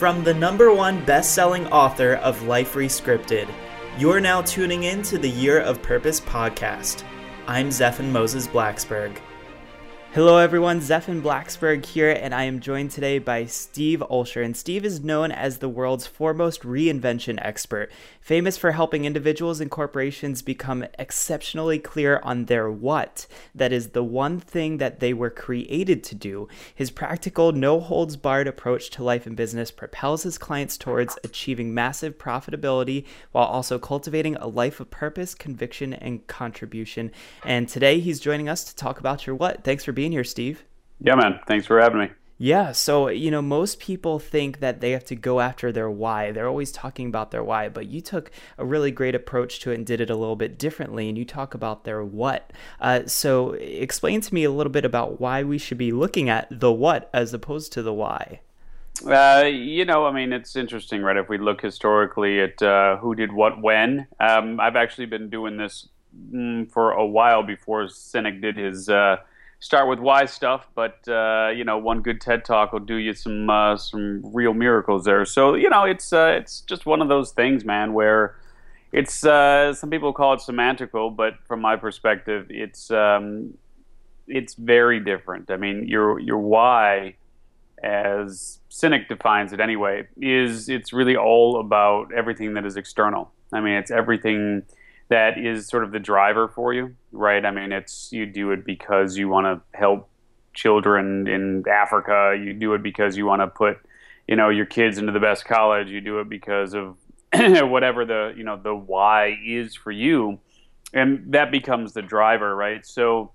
From the number one best selling author of Life Rescripted, you're now tuning in to the Year of Purpose podcast. I'm Zephan Moses Blaxberg. Hello, everyone. Zephan Blaxberg here, and I am joined today by Steve Olsher. And Steve is known as the world's foremost reinvention expert, famous for helping individuals and corporations become exceptionally clear on their what. That is the one thing that they were created to do. His practical, no holds barred approach to life and business propels his clients towards achieving massive profitability while also cultivating a life of purpose, conviction, and contribution. And today he's joining us to talk about your what. Thanks for being being here, Steve. Yeah, man. Thanks for having me. Yeah, so you know, most people think that they have to go after their why. They're always talking about their why, but you took a really great approach to it and did it a little bit differently, and you talk about their what. Uh, so, explain to me a little bit about why we should be looking at the what as opposed to the why. Uh, you know, I mean, it's interesting, right? If we look historically at uh, who did what when, um, I've actually been doing this mm, for a while before Sinek did his uh, start with why stuff, but uh, you know, one good TED talk will do you some uh, some real miracles there. So you know, it's uh, it's just one of those things, man, where it's uh, some people call it semantical, but from my perspective, it's um, it's very different. I mean, your your why, as Sinek defines it anyway, is it's really all about everything that is external. I mean, it's everything that is sort of the driver for you, right? I mean, it's you do it because you want to help children in Africa. You do it because you want to put, you know, your kids into the best college. You do it because of whatever the you know the why is for you, and that becomes the driver, right? So.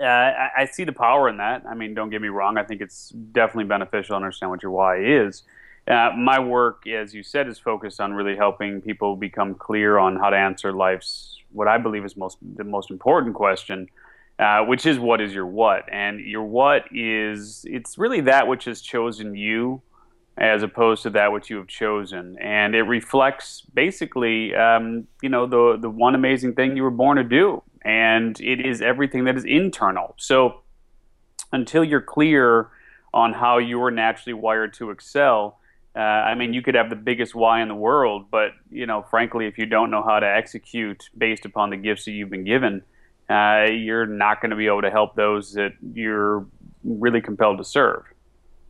Uh, I, I see the power in that. I mean, don't get me wrong. I think it's definitely beneficial to understand what your why is. Uh, my work, as you said, is focused on really helping people become clear on how to answer life's what I believe is most the most important question, uh, which is what is your what? And your what is it's really that which has chosen you, as opposed to that which you have chosen, and it reflects basically, um, you know, the the one amazing thing you were born to do, and it is everything that is internal. So until you're clear on how you are naturally wired to excel uh, I mean, you could have the biggest why in the world, but you know, frankly, if you don't know how to execute based upon the gifts that you've been given, uh, you're not going to be able to help those that you're really compelled to serve.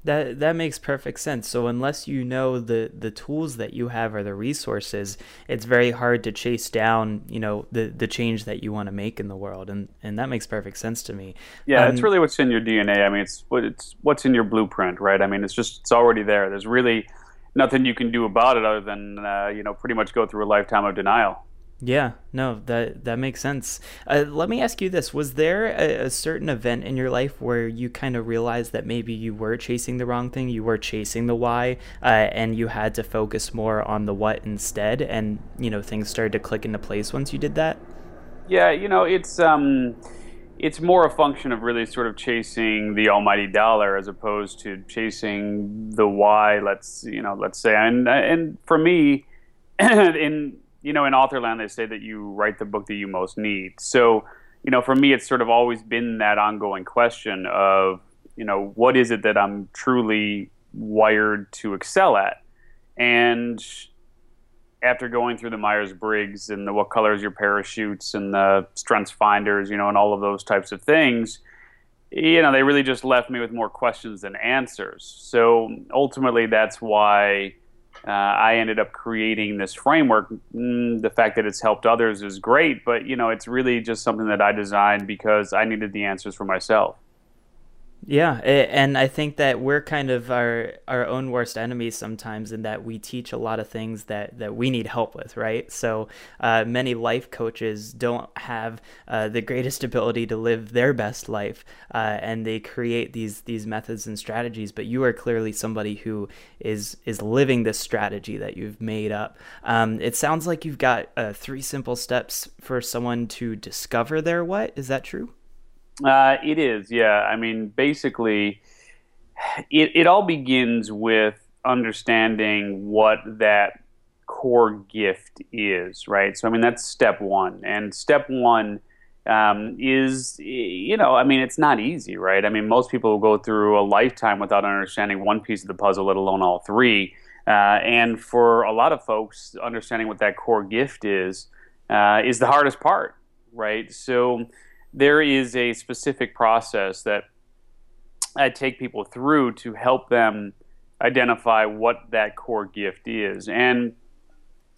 That that makes perfect sense. So unless you know the the tools that you have or the resources, it's very hard to chase down, you know, the the change that you want to make in the world, and and that makes perfect sense to me. Yeah, um, it's really what's in your DNA. I mean, it's what it's what's in your blueprint, right? I mean, it's just it's already there. There's really nothing you can do about it other than uh, you know pretty much go through a lifetime of denial. Yeah, no, that that makes sense. Uh, let me ask you this: Was there a, a, certain event in your life where you kind of realized that maybe you were chasing the wrong thing, you were chasing the why, uh, and you had to focus more on the what instead, and you know things started to click into place once you did that? Yeah, you know, it's um, it's more a function of really sort of chasing the almighty dollar as opposed to chasing the why. Let's you know, let's say, and and for me, in you know, in Authorland, they say that you write the book that you most need. So, you know, for me, it's sort of always been that ongoing question of, you know, what is it that I'm truly wired to excel at? And after going through the Myers Briggs and the what colors your parachutes and the strengths finders, you know, and all of those types of things, you know, they really just left me with more questions than answers. So ultimately, that's why uh, I ended up creating this framework. Mm, the fact that it's helped others is great, but you know, it's really just something that I designed because I needed the answers for myself. Yeah, and I think that we're kind of our our own worst enemies sometimes in that we teach a lot of things that that we need help with, right? So uh, many life coaches don't have uh, the greatest ability to live their best life, uh, and they create these these methods and strategies. But you are clearly somebody who is is living this strategy that you've made up. Um, it sounds like you've got uh, three simple steps for someone to discover their what. Is that true? Uh, it is, yeah. I mean, basically, it, it all begins with understanding what that core gift is, right? So, I mean, that's step one. And step one um, is you know I mean it's not easy, right? I mean most people go through a lifetime without understanding one piece of the puzzle, let alone all three. Uh, and for a lot of folks, understanding what that core gift is uh, is the hardest part, right? So there is a specific process that I take people through to help them identify what that core gift is. And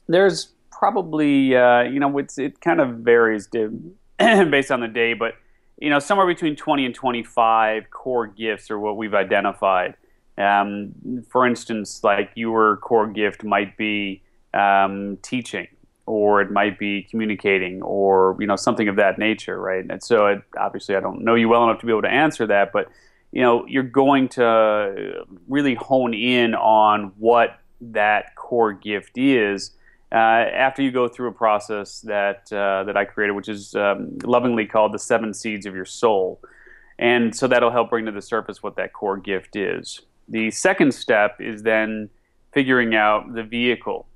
there's probably, uh, you know, it's, it kind of varies based on the day, but, you know, somewhere between 20 and 25 core gifts are what we've identified. Um, for instance, like your core gift might be um, teaching, or it might be communicating, or you know something of that nature, right? And so, it, obviously, I don't know you well enough to be able to answer that, but you know, you're going to really hone in on what that core gift is. Uh, after you go through a process that uh, that I created, which is um, lovingly called the seven seeds of your soul, and so that'll help bring to the surface what that core gift is. The second step is then figuring out the vehicle.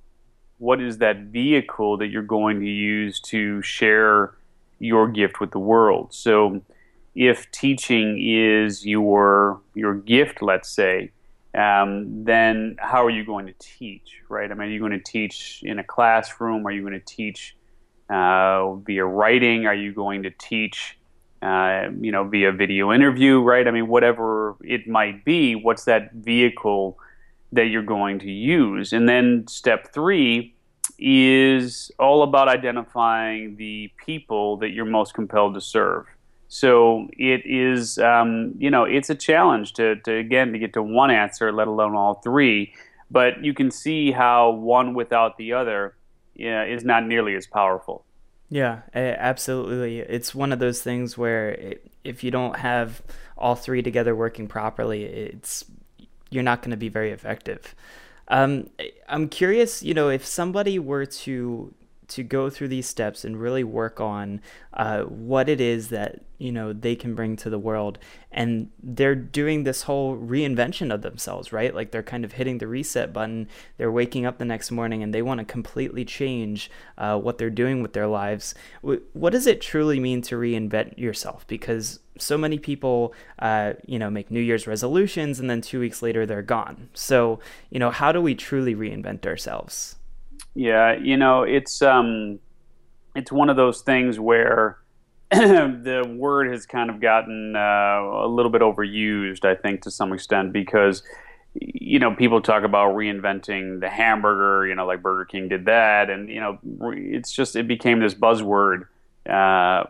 What is that vehicle that you're going to use to share your gift with the world? So, if teaching is your your gift, let's say, um, then how are you going to teach? Right? I mean, are you going to teach in a classroom? Are you going to teach uh, via writing? Are you going to teach uh, you know, via video interview, right? I mean, whatever it might be, what's that vehicle that you're going to use? And then step three is all about identifying the people that you're most compelled to serve. So it is, um, you know, it's a challenge to, to, again, to get to one answer, let alone all three. But you can see how one without the other is not nearly as powerful. Yeah, absolutely. It's one of those things where it, if you don't have all three together working properly, it's you're not going to be very effective. Um, I'm curious, you know, if somebody were to to go through these steps and really work on uh, what it is that you know they can bring to the world. And they're doing this whole reinvention of themselves right? Like they're kind of hitting the reset button. They're waking up the next morning and they want to completely change uh, what they're doing with their lives. What does it truly mean to reinvent yourself? Because so many people uh, you know make new year's resolutions and then two weeks later they're gone. So you know how do we truly reinvent ourselves yeah, you know, it's um, it's one of those things where the word has kind of gotten uh, a little bit overused, I think, to some extent, because you know people talk about reinventing the hamburger, you know, like Burger King did that, and you know, it's just it became this buzzword. Uh,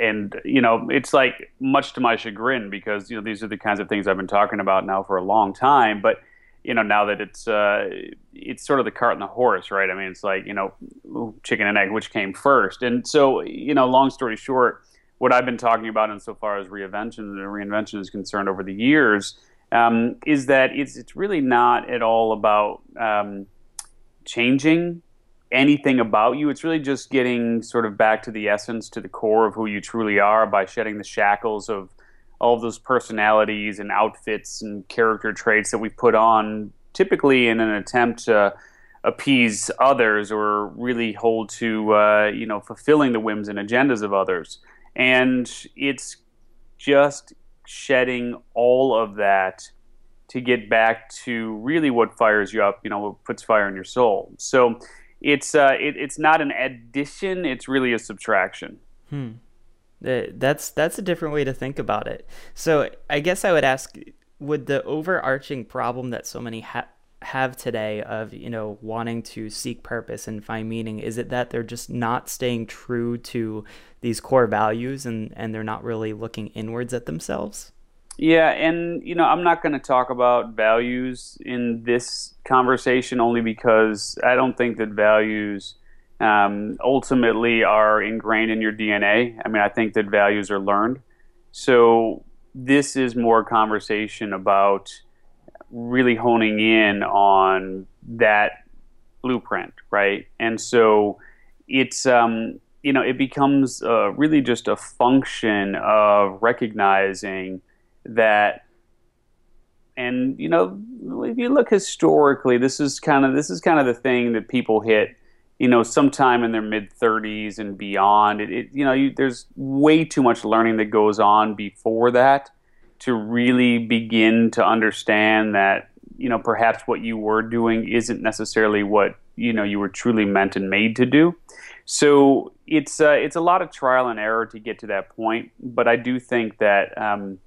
and you know it's like much to my chagrin because you know these are the kinds of things I've been talking about now for a long time. But you know now that it's uh, it's sort of the cart and the horse, right? I mean, it's like you know, chicken and egg, which came first? And so, you know, long story short, what I've been talking about insofar as reinvention and reinvention is concerned over the years um, is that it's it's really not at all about um, changing anything about you. It's really just getting sort of back to the essence, to the core of who you truly are by shedding the shackles of all of those personalities and outfits and character traits that we put on typically in an attempt to appease others or really hold to uh, you know fulfilling the whims and agendas of others. And it's just shedding all of that to get back to really what fires you up you know what puts fire in your soul. So it's uh, it, it's not an addition it's really a subtraction. Hmm. That's that's a different way to think about it. So I guess I would ask: Would the overarching problem that so many ha- have today of you know wanting to seek purpose and find meaning is it that they're just not staying true to these core values and and they're not really looking inwards at themselves? Yeah, and you know I'm not going to talk about values in this conversation only because I don't think that values um, ultimately are ingrained in your DNA. I mean, I think that values are learned. So this is more conversation about really honing in on that blueprint, right? And so it's um, you know it becomes uh, really just a function of recognizing that and you know if you look historically this is kind of this is kind of the thing that people hit you know, sometime in their mid 30s and beyond. It, it you know, you, there's way too much learning that goes on before that to really begin to understand that, you know, perhaps what you were doing isn't necessarily what, you know, you were truly meant and made to do. So it's uh, it's a lot of trial and error to get to that point, but I do think that um,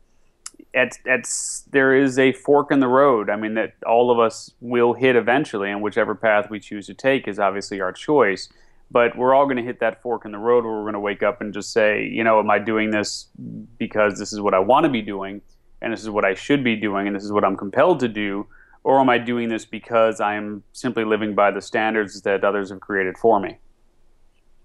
at, at there is a fork in the road. I mean that all of us will hit eventually, and whichever path we choose to take is obviously our choice. But we're all going to hit that fork in the road where we're going to wake up and just say, you know, am I doing this because this is what I want to be doing, and this is what I should be doing, and this is what I'm compelled to do, or am I doing this because I am simply living by the standards that others have created for me?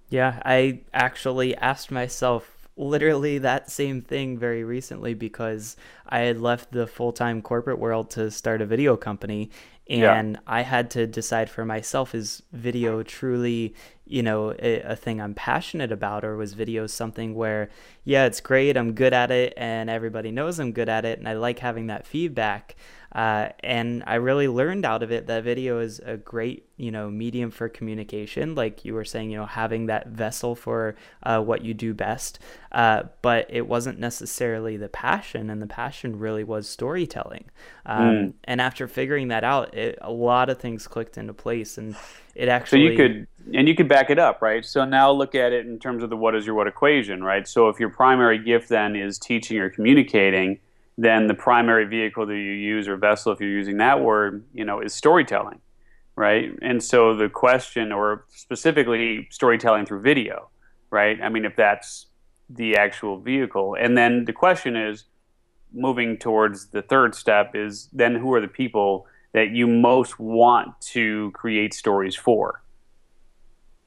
Yeah, I actually asked myself literally that same thing very recently because I had left the full time corporate world to start a video company. And yeah. I had to decide for myself is video truly, you know, a, a, thing I'm passionate about, or was video something where, yeah, it's great, I'm good at it, and everybody knows I'm good at it, and I like having that feedback. Uh, and I really learned out of it that video is a great, you know, medium for communication. Like you were saying, you know, having that vessel for uh, what you do best. Uh, but it wasn't necessarily the passion, and the passion really was storytelling. Um, mm. And after figuring that out, it, a lot of things clicked into place, and it actually. So you could, and you could back it up, right? So now look at it in terms of the what is your what equation, right? So if your primary gift then is teaching or communicating then the primary vehicle that you use or vessel, if you're using that word, you know, is storytelling, right? And so the question, or specifically storytelling through video, right? I mean, if that's the actual vehicle, and then the question is, moving towards the third step is then who are the people that you most want to create stories for?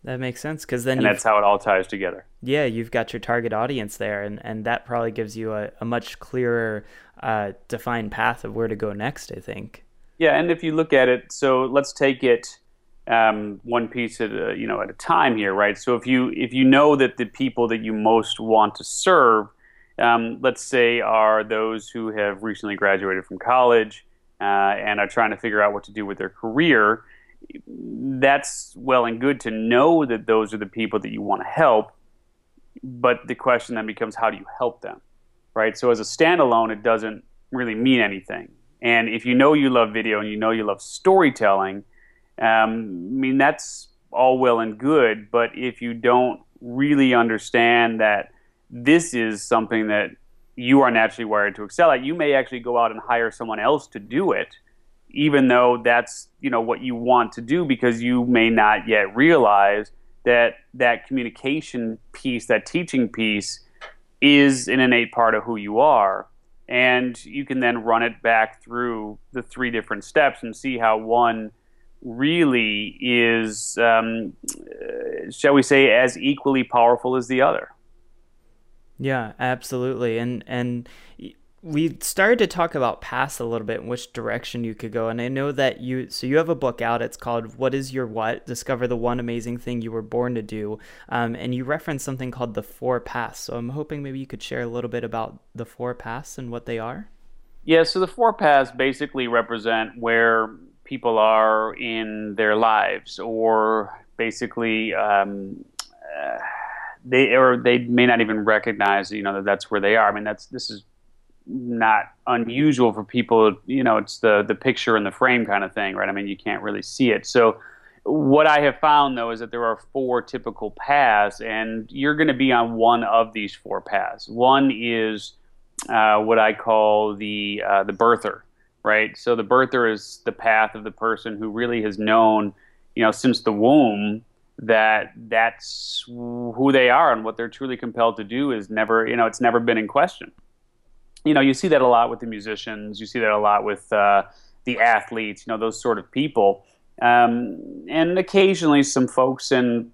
That makes sense because then and that's how it all ties together. Yeah, you've got your target audience there, and, and that probably gives you a, a much clearer, uh, defined path of where to go next. I think. Yeah, and if you look at it, so let's take it um, one piece at a, you know at a time here, right? So if you if you know that the people that you most want to serve, um, let's say, are those who have recently graduated from college uh, and are trying to figure out what to do with their career that's well and good to know that those are the people that you want to help. But the question then becomes, how do you help them? Right? So as a standalone, it doesn't really mean anything. And if you know you love video and you know you love storytelling, um, I mean, that's all well and good. But if you don't really understand that this is something that you are naturally wired to excel at, you may actually go out and hire someone else to do it even though that's you know what you want to do because you may not yet realize that that communication piece that teaching piece is an innate part of who you are. And you can then run it back through the three different steps and see how one really is um, shall we say as equally powerful as the other. Yeah absolutely. And and we started to talk about past a little bit which direction you could go and i know that you so you have a book out it's called what is your what? Discover the one amazing thing you were born to do um, and you reference something called the four paths so i'm hoping maybe you could share a little bit about the four paths and what they are. Yeah so the four paths basically represent where people are in their lives or basically um, uh, they or they may not even recognize you know that that's where they are. I mean that's this is not unusual for people. You know, it's the the picture in the frame kind of thing, right? I mean, you can't really see it. So, what I have found though is that there are four typical paths, and you're going to be on one of these four paths. One is uh, what I call the uh, the birther, right? So the birther is the path of the person who really has known, you know, since the womb that that's who they are and what they're truly compelled to do is never, you know, it's never been in question you know, you see that a lot with the musicians. You see that a lot with uh, the athletes. You know, those sort of people, um, and occasionally some folks in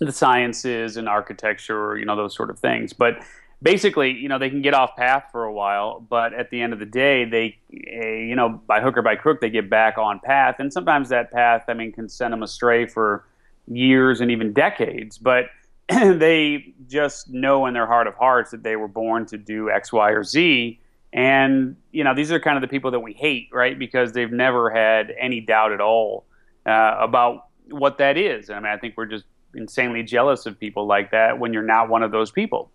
the sciences and architecture. You know, those sort of things. But basically, you know, they can get off path for a while, but at the end of the day, they, uh, you know, by hook or by crook, they get back on path. And sometimes that path, I mean, can send them astray for years and even decades. But they just know in their heart of hearts that they were born to do X, Y, or Z. And, you know, these are kind of the people that we hate, right? Because they've never had any doubt at all uh, about what that is. I mean, I think we're just insanely jealous of people like that when you're not one of those people.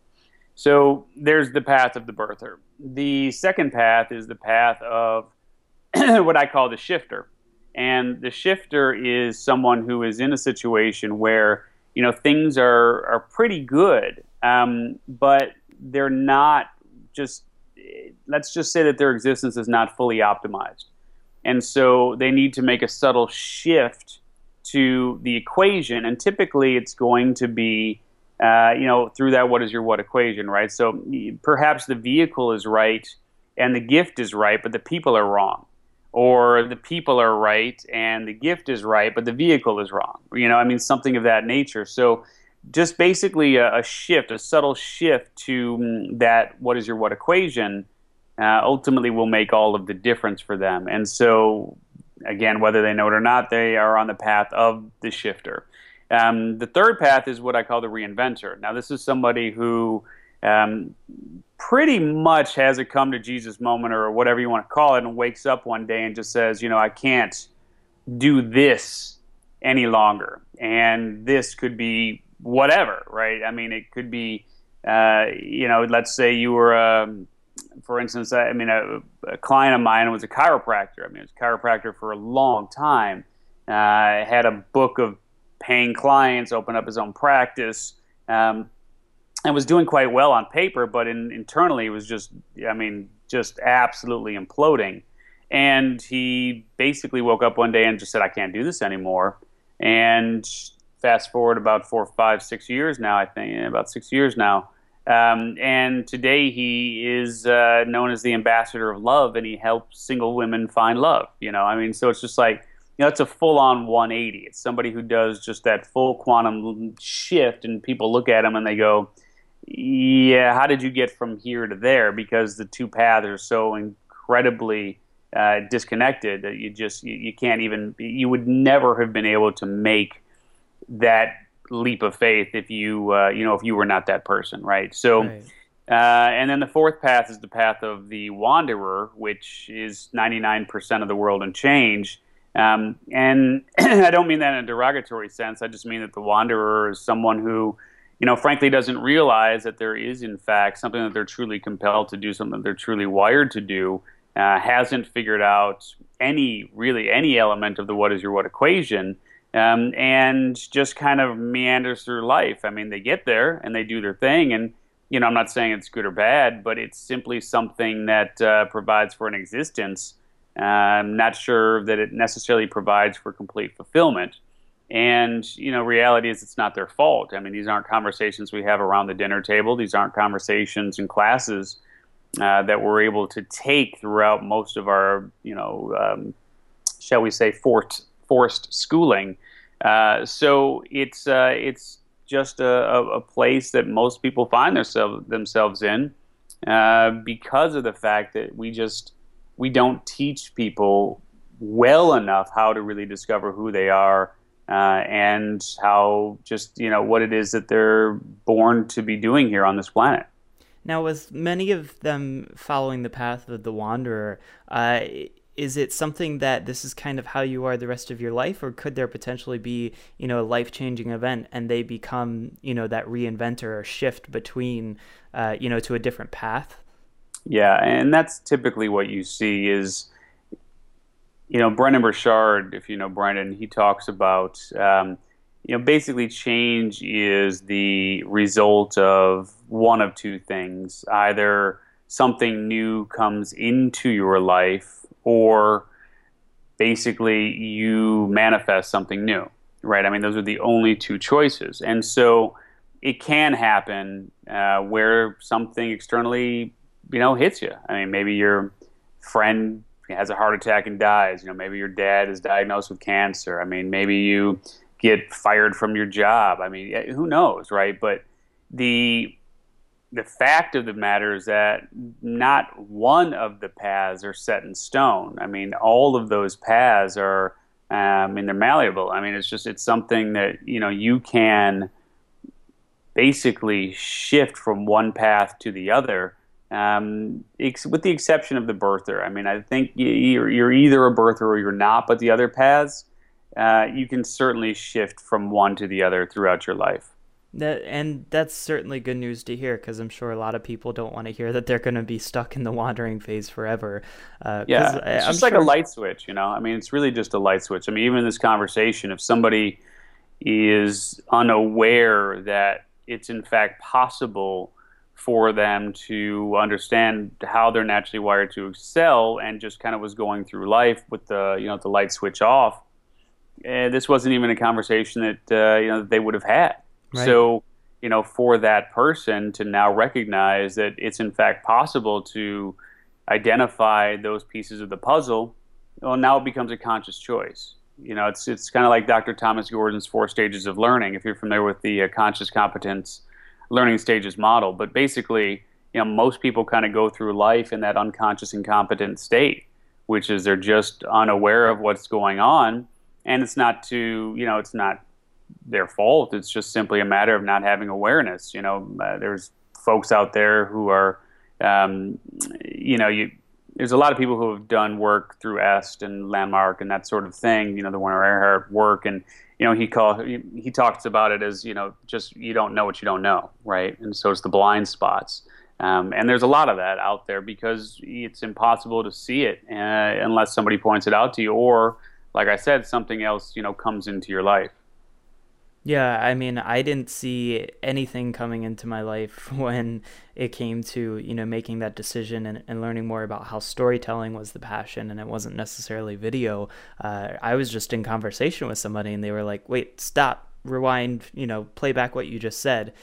So there's the path of the birther. The second path is the path of what I call the shifter. And the shifter is someone who is in a situation where you know things are are pretty good, um, but they're not just. Let's just say that their existence is not fully optimized, and so they need to make a subtle shift to the equation. And typically, it's going to be uh, you know, through that what is your what equation, right? So perhaps the vehicle is right and the gift is right, but the people are wrong. Or the people are right and the gift is right, but the vehicle is wrong. You know, I mean, something of that nature. So just basically a, a shift, a subtle shift to mm, that what is your what equation uh, ultimately will make all of the difference for them. And so, again, whether they know it or not, they are on the path of the shifter. Um, the third path is what I call the reinventor. Now, this is somebody who um, pretty much has a come to Jesus moment or whatever you want to call it and wakes up one day and just says, you know, I can't do this any longer. And this could be whatever, right? I mean, it could be, uh, you know, let's say you were, um, for instance, I mean, a, a, client of mine was a chiropractor. I mean, it was a chiropractor for a long time. Uh, had a book of paying clients, opened up his own practice, um, and was doing quite well on paper, but in, internally it was just, I mean, just absolutely imploding. And he basically woke up one day and just said, I can't do this anymore. And fast forward about four, five, six years now, I think, about six years now. Um, and today he is uh, known as the ambassador of love, and he helps single women find love. You know, I mean, so it's just like you know, it's a full on 180. It's somebody who does just that full quantum shift, and people look at him and they go, Yeah, how did you get from here to there? Because the two paths are so incredibly uh, disconnected that you just, you, you can't even, you would never have been able to make that leap of faith if you, uh, you know, if you were not that person, right? So, right. Uh, and then the fourth path is the path of the wanderer, which is 99% of the world and change. Um, and I don't mean that in a derogatory sense. I just mean that the wanderer is someone who, you know, frankly doesn't realize that there is, in fact, something that they're truly compelled to do, something that they're truly wired to do, uh, hasn't figured out any, really, any element of the what is your what equation, um, and just kind of meanders through life. I mean, they get there and they do their thing, and you know, I'm not saying it's good or bad, but it's simply something that uh, provides for an existence I'm not sure that it necessarily provides for complete fulfillment. And, you know, reality is it's not their fault. I mean, these aren't conversations we have around the dinner table. These aren't conversations in classes uh, that we're able to take throughout most of our, you know, um, shall we say, forced, forced schooling. Uh, so it's, uh, it's just a, a, place that most people find themselves, themselves in uh, because of the fact that we just – we don't teach people well enough how to really discover who they are uh, and how just you know what it is that they're born to be doing here on this planet. Now, with many of them following the path of the wanderer, uh, is it something that this is kind of how you are the rest of your life, or could there potentially be you know a life changing event and they become you know that reinventor or shift between uh, you know to a different path? Yeah, and that's typically what you see is, you know, Brendon Burchard, if you know Brendon, he talks about, um, you know, basically change is the result of one of two things. Either something new comes into your life or basically you manifest something new, right? I mean, those are the only two choices. And so it can happen uh, where something externally you know hits you. I mean, maybe your friend has a heart attack and dies. You know, maybe your dad is diagnosed with cancer. I mean, maybe you get fired from your job. I mean, who knows, right? But the the fact of the matter is that not one of the paths are set in stone. I mean, all of those paths are, um, I mean, they're malleable. I mean, it's just it's something that you know you can basically shift from one path to the other um, ex- with the exception of the birther. I mean, I think you're, you're either a birther or you're not, but the other paths, uh, you can certainly shift from one to the other throughout your life. That and that's certainly good news to hear because I'm sure a lot of people don't want to hear that they're going to be stuck in the wandering phase forever. Uh, yeah, it's I'm just sure... like a light switch, you know. I mean, it's really just a light switch. I mean, even in this conversation, if somebody is unaware that it's in fact possible for them to understand how they're naturally wired to excel, and just kind of was going through life with the you know the light switch off, and this wasn't even a conversation that uh, you know that they would have had Right. So, you know, for that person to now recognize that it's in fact possible to identify those pieces of the puzzle, well, now it becomes a conscious choice. You know, it's it's kind of like Dr. Thomas Gordon's four stages of learning. If you're familiar with the uh, conscious competence learning stages model, but basically, you know, most people kind of go through life in that unconscious incompetent state, which is they're just unaware of what's going on, and it's not to you know, it's not their fault. It's just simply a matter of not having awareness. You know, uh, there's folks out there who are, um, you know, you. There's a lot of people who have done work through EST and Landmark and that sort of thing. You know, the Werner Erhard work, and you know, he call he, he talks about it as you know, just you don't know what you don't know, right? And so it's the blind spots. Um, and there's a lot of that out there because it's impossible to see it uh, unless somebody points it out to you, or, like I said, something else you know comes into your life. Yeah, I mean, I didn't see anything coming into my life when it came to, you know, making that decision and, and learning more about how storytelling was the passion and it wasn't necessarily video. Uh, I was just in conversation with somebody and they were like, wait, stop, rewind, you know, play back what you just said.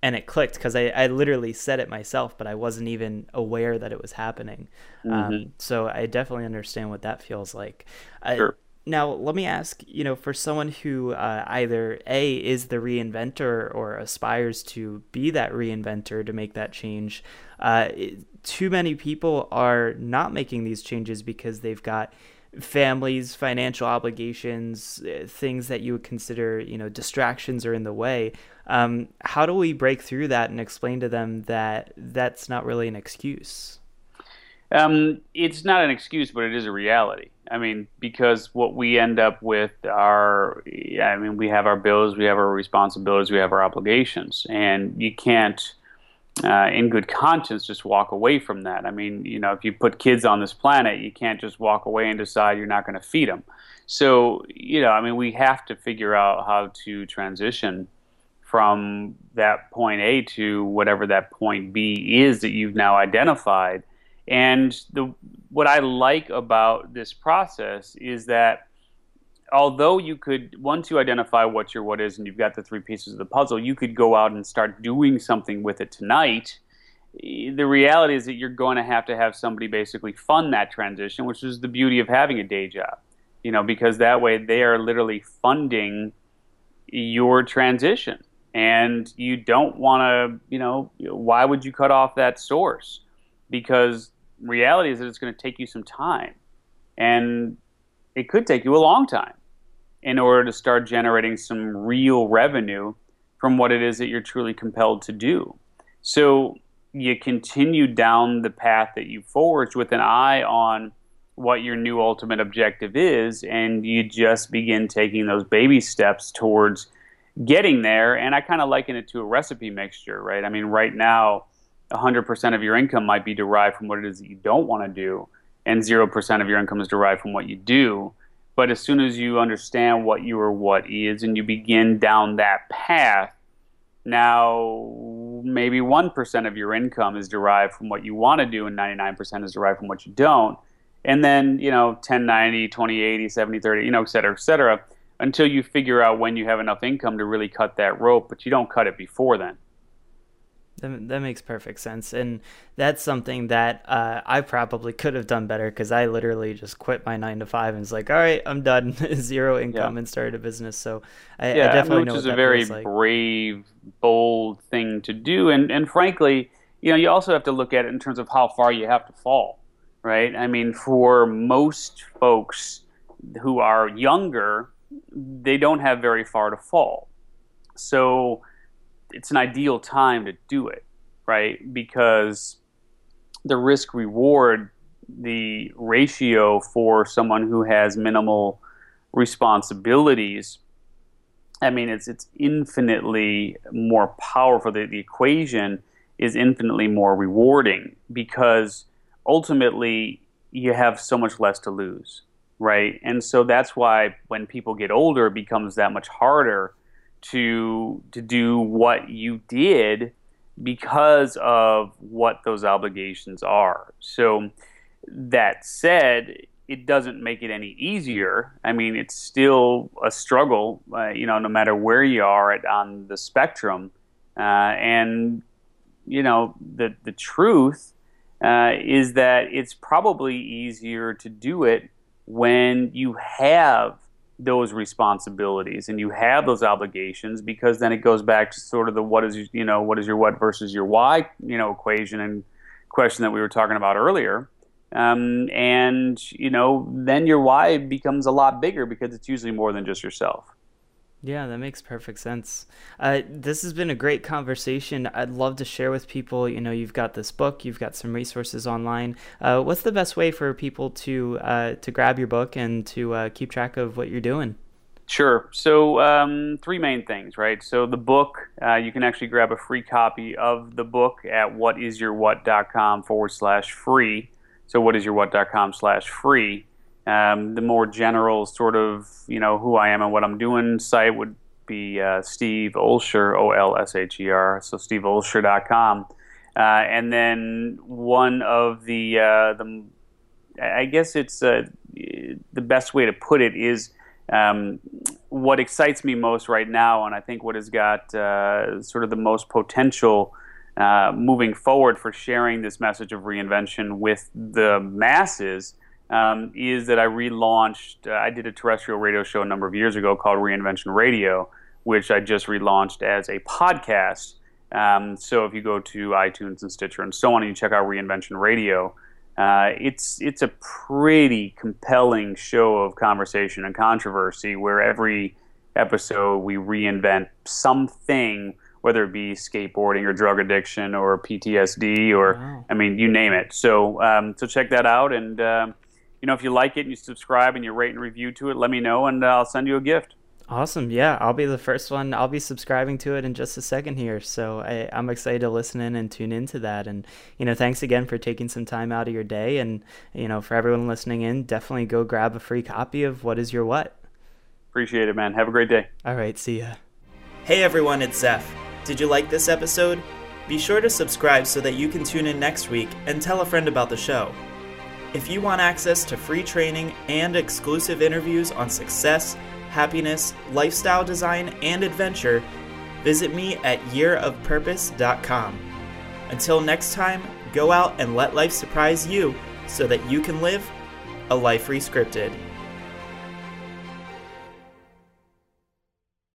And it clicked because I, I literally said it myself, but I wasn't even aware that it was happening. Mm-hmm. Um, so I definitely understand what that feels like. Sure. I, now, let me ask, you know, for someone who uh, either A, is the reinventor or aspires to be that reinventor to make that change, uh, too many people are not making these changes because they've got families, financial obligations, uh, things that you would consider, you know, distractions are in the way. Um, how do we break through that and explain to them that that's not really an excuse? Um, it's not an excuse, but it is a reality. I mean, because what we end up with are, I mean, we have our bills, we have our responsibilities, we have our obligations, and you can't, uh, in good conscience, just walk away from that. I mean, you know, if you put kids on this planet, you can't just walk away and decide you're not going to feed them. So, you know, I mean, we have to figure out how to transition from that point A to whatever that point B is that you've now identified and the what I like about this process is that although you could once you identify what your what is and you've got the three pieces of the puzzle, you could go out and start doing something with it tonight. The reality is that you're going to have to have somebody basically fund that transition, which is the beauty of having a day job. You know, because that way they are literally funding your transition. And you don't want to, you know, why would you cut off that source? Because reality is that it's going to take you some time. And it could take you a long time in order to start generating some real revenue from what it is that you're truly compelled to do. So you continue down the path that you forged with an eye on what your new ultimate objective is, and you just begin taking those baby steps towards getting there. And I kind of liken it to a recipe mixture, right? I mean, right now, 100% of your income might be derived from what it is that you don't want to do, and 0% of your income is derived from what you do. But as soon as you understand what you your what is and you begin down that path, now maybe 1% of your income is derived from what you want to do, and 99% is derived from what you don't. And then, you know, 10, 90, 20, 80, 70, 30, you know, et cetera, et cetera, until you figure out when you have enough income to really cut that rope, but you don't cut it before then. That, that makes perfect sense. And that's something that uh, I probably could have done better because I literally just quit my nine to five and was like, all right, I'm done, zero income, yeah. and started a business. So I, yeah, I definitely which know is a very like. brave, bold thing to do. And, and frankly, you know, you also have to look at it in terms of how far you have to fall, right? I mean, for most folks who are younger, they don't have very far to fall. So, it's an ideal time to do it, right? Because the risk reward, the ratio for someone who has minimal responsibilities, I mean, it's it's infinitely more powerful. The, the equation is infinitely more rewarding because ultimately you have so much less to lose, right? And so that's why when people get older, it becomes that much harder to to do what you did because of what those obligations are. So that said, it doesn't make it any easier. I mean, it's still a struggle, uh, you know, no matter where you are at, on the spectrum. Uh, and you know, the the truth uh, is that it's probably easier to do it when you have those responsibilities and you have those obligations because then it goes back to sort of the what is you know what is your what versus your why you know equation and question that we were talking about earlier. Um, and you know then your why becomes a lot bigger because it's usually more than just yourself yeah, that makes perfect sense. Uh, this has been a great conversation. I'd love to share with people. You know, you've got this book, you've got some resources online. Uh, what's the best way for people to uh, to grab your book and to uh, keep track of what you're doing? Sure. So, um, three main things, right? So, the book, uh, you can actually grab a free copy of the book at whatisyourwhat.com forward slash free. So, whatisyourwhat.com slash free. Um, the more general sort of, you know, who I am and what I'm doing site would be uh, Steve Olsher, O L S H E R, so steveolsher.com. Uh, and then one of the, uh, the I guess it's uh, the best way to put it is um, what excites me most right now, and I think what has got uh, sort of the most potential uh, moving forward for sharing this message of reinvention with the masses um, is that I relaunched. Uh, I did a terrestrial radio show a number of years ago called Reinvention Radio, which I just relaunched as a podcast. Um, so if you go to iTunes and Stitcher and so on, and you check out Reinvention Radio, uh, it's it's a pretty compelling show of conversation and controversy where every episode we reinvent something whether it be skateboarding or drug addiction or PTSD or wow. I mean you name it. So um, so check that out and um, you know, if you like it and you subscribe and you rate and review to it, let me know and uh, I'll send you a gift. Awesome. Yeah, I'll be the first one. I'll be subscribing to it in just a second here. So I, am excited to listen in and tune into that. And, you know, thanks again for taking some time out of your day. And, you know, for everyone listening in, definitely go grab a free copy of What is Your What. Appreciate it, man. Have a great day. All right. See ya. Hey, everyone. It's Zeph. Did you like this episode? Be sure to subscribe so that you can tune in next week and tell a friend about the show. If you want access to free training and exclusive interviews on success, happiness, lifestyle design, and adventure, visit me at yearofpurpose.com. Until next time, go out and let life surprise you so that you can live a life rescripted.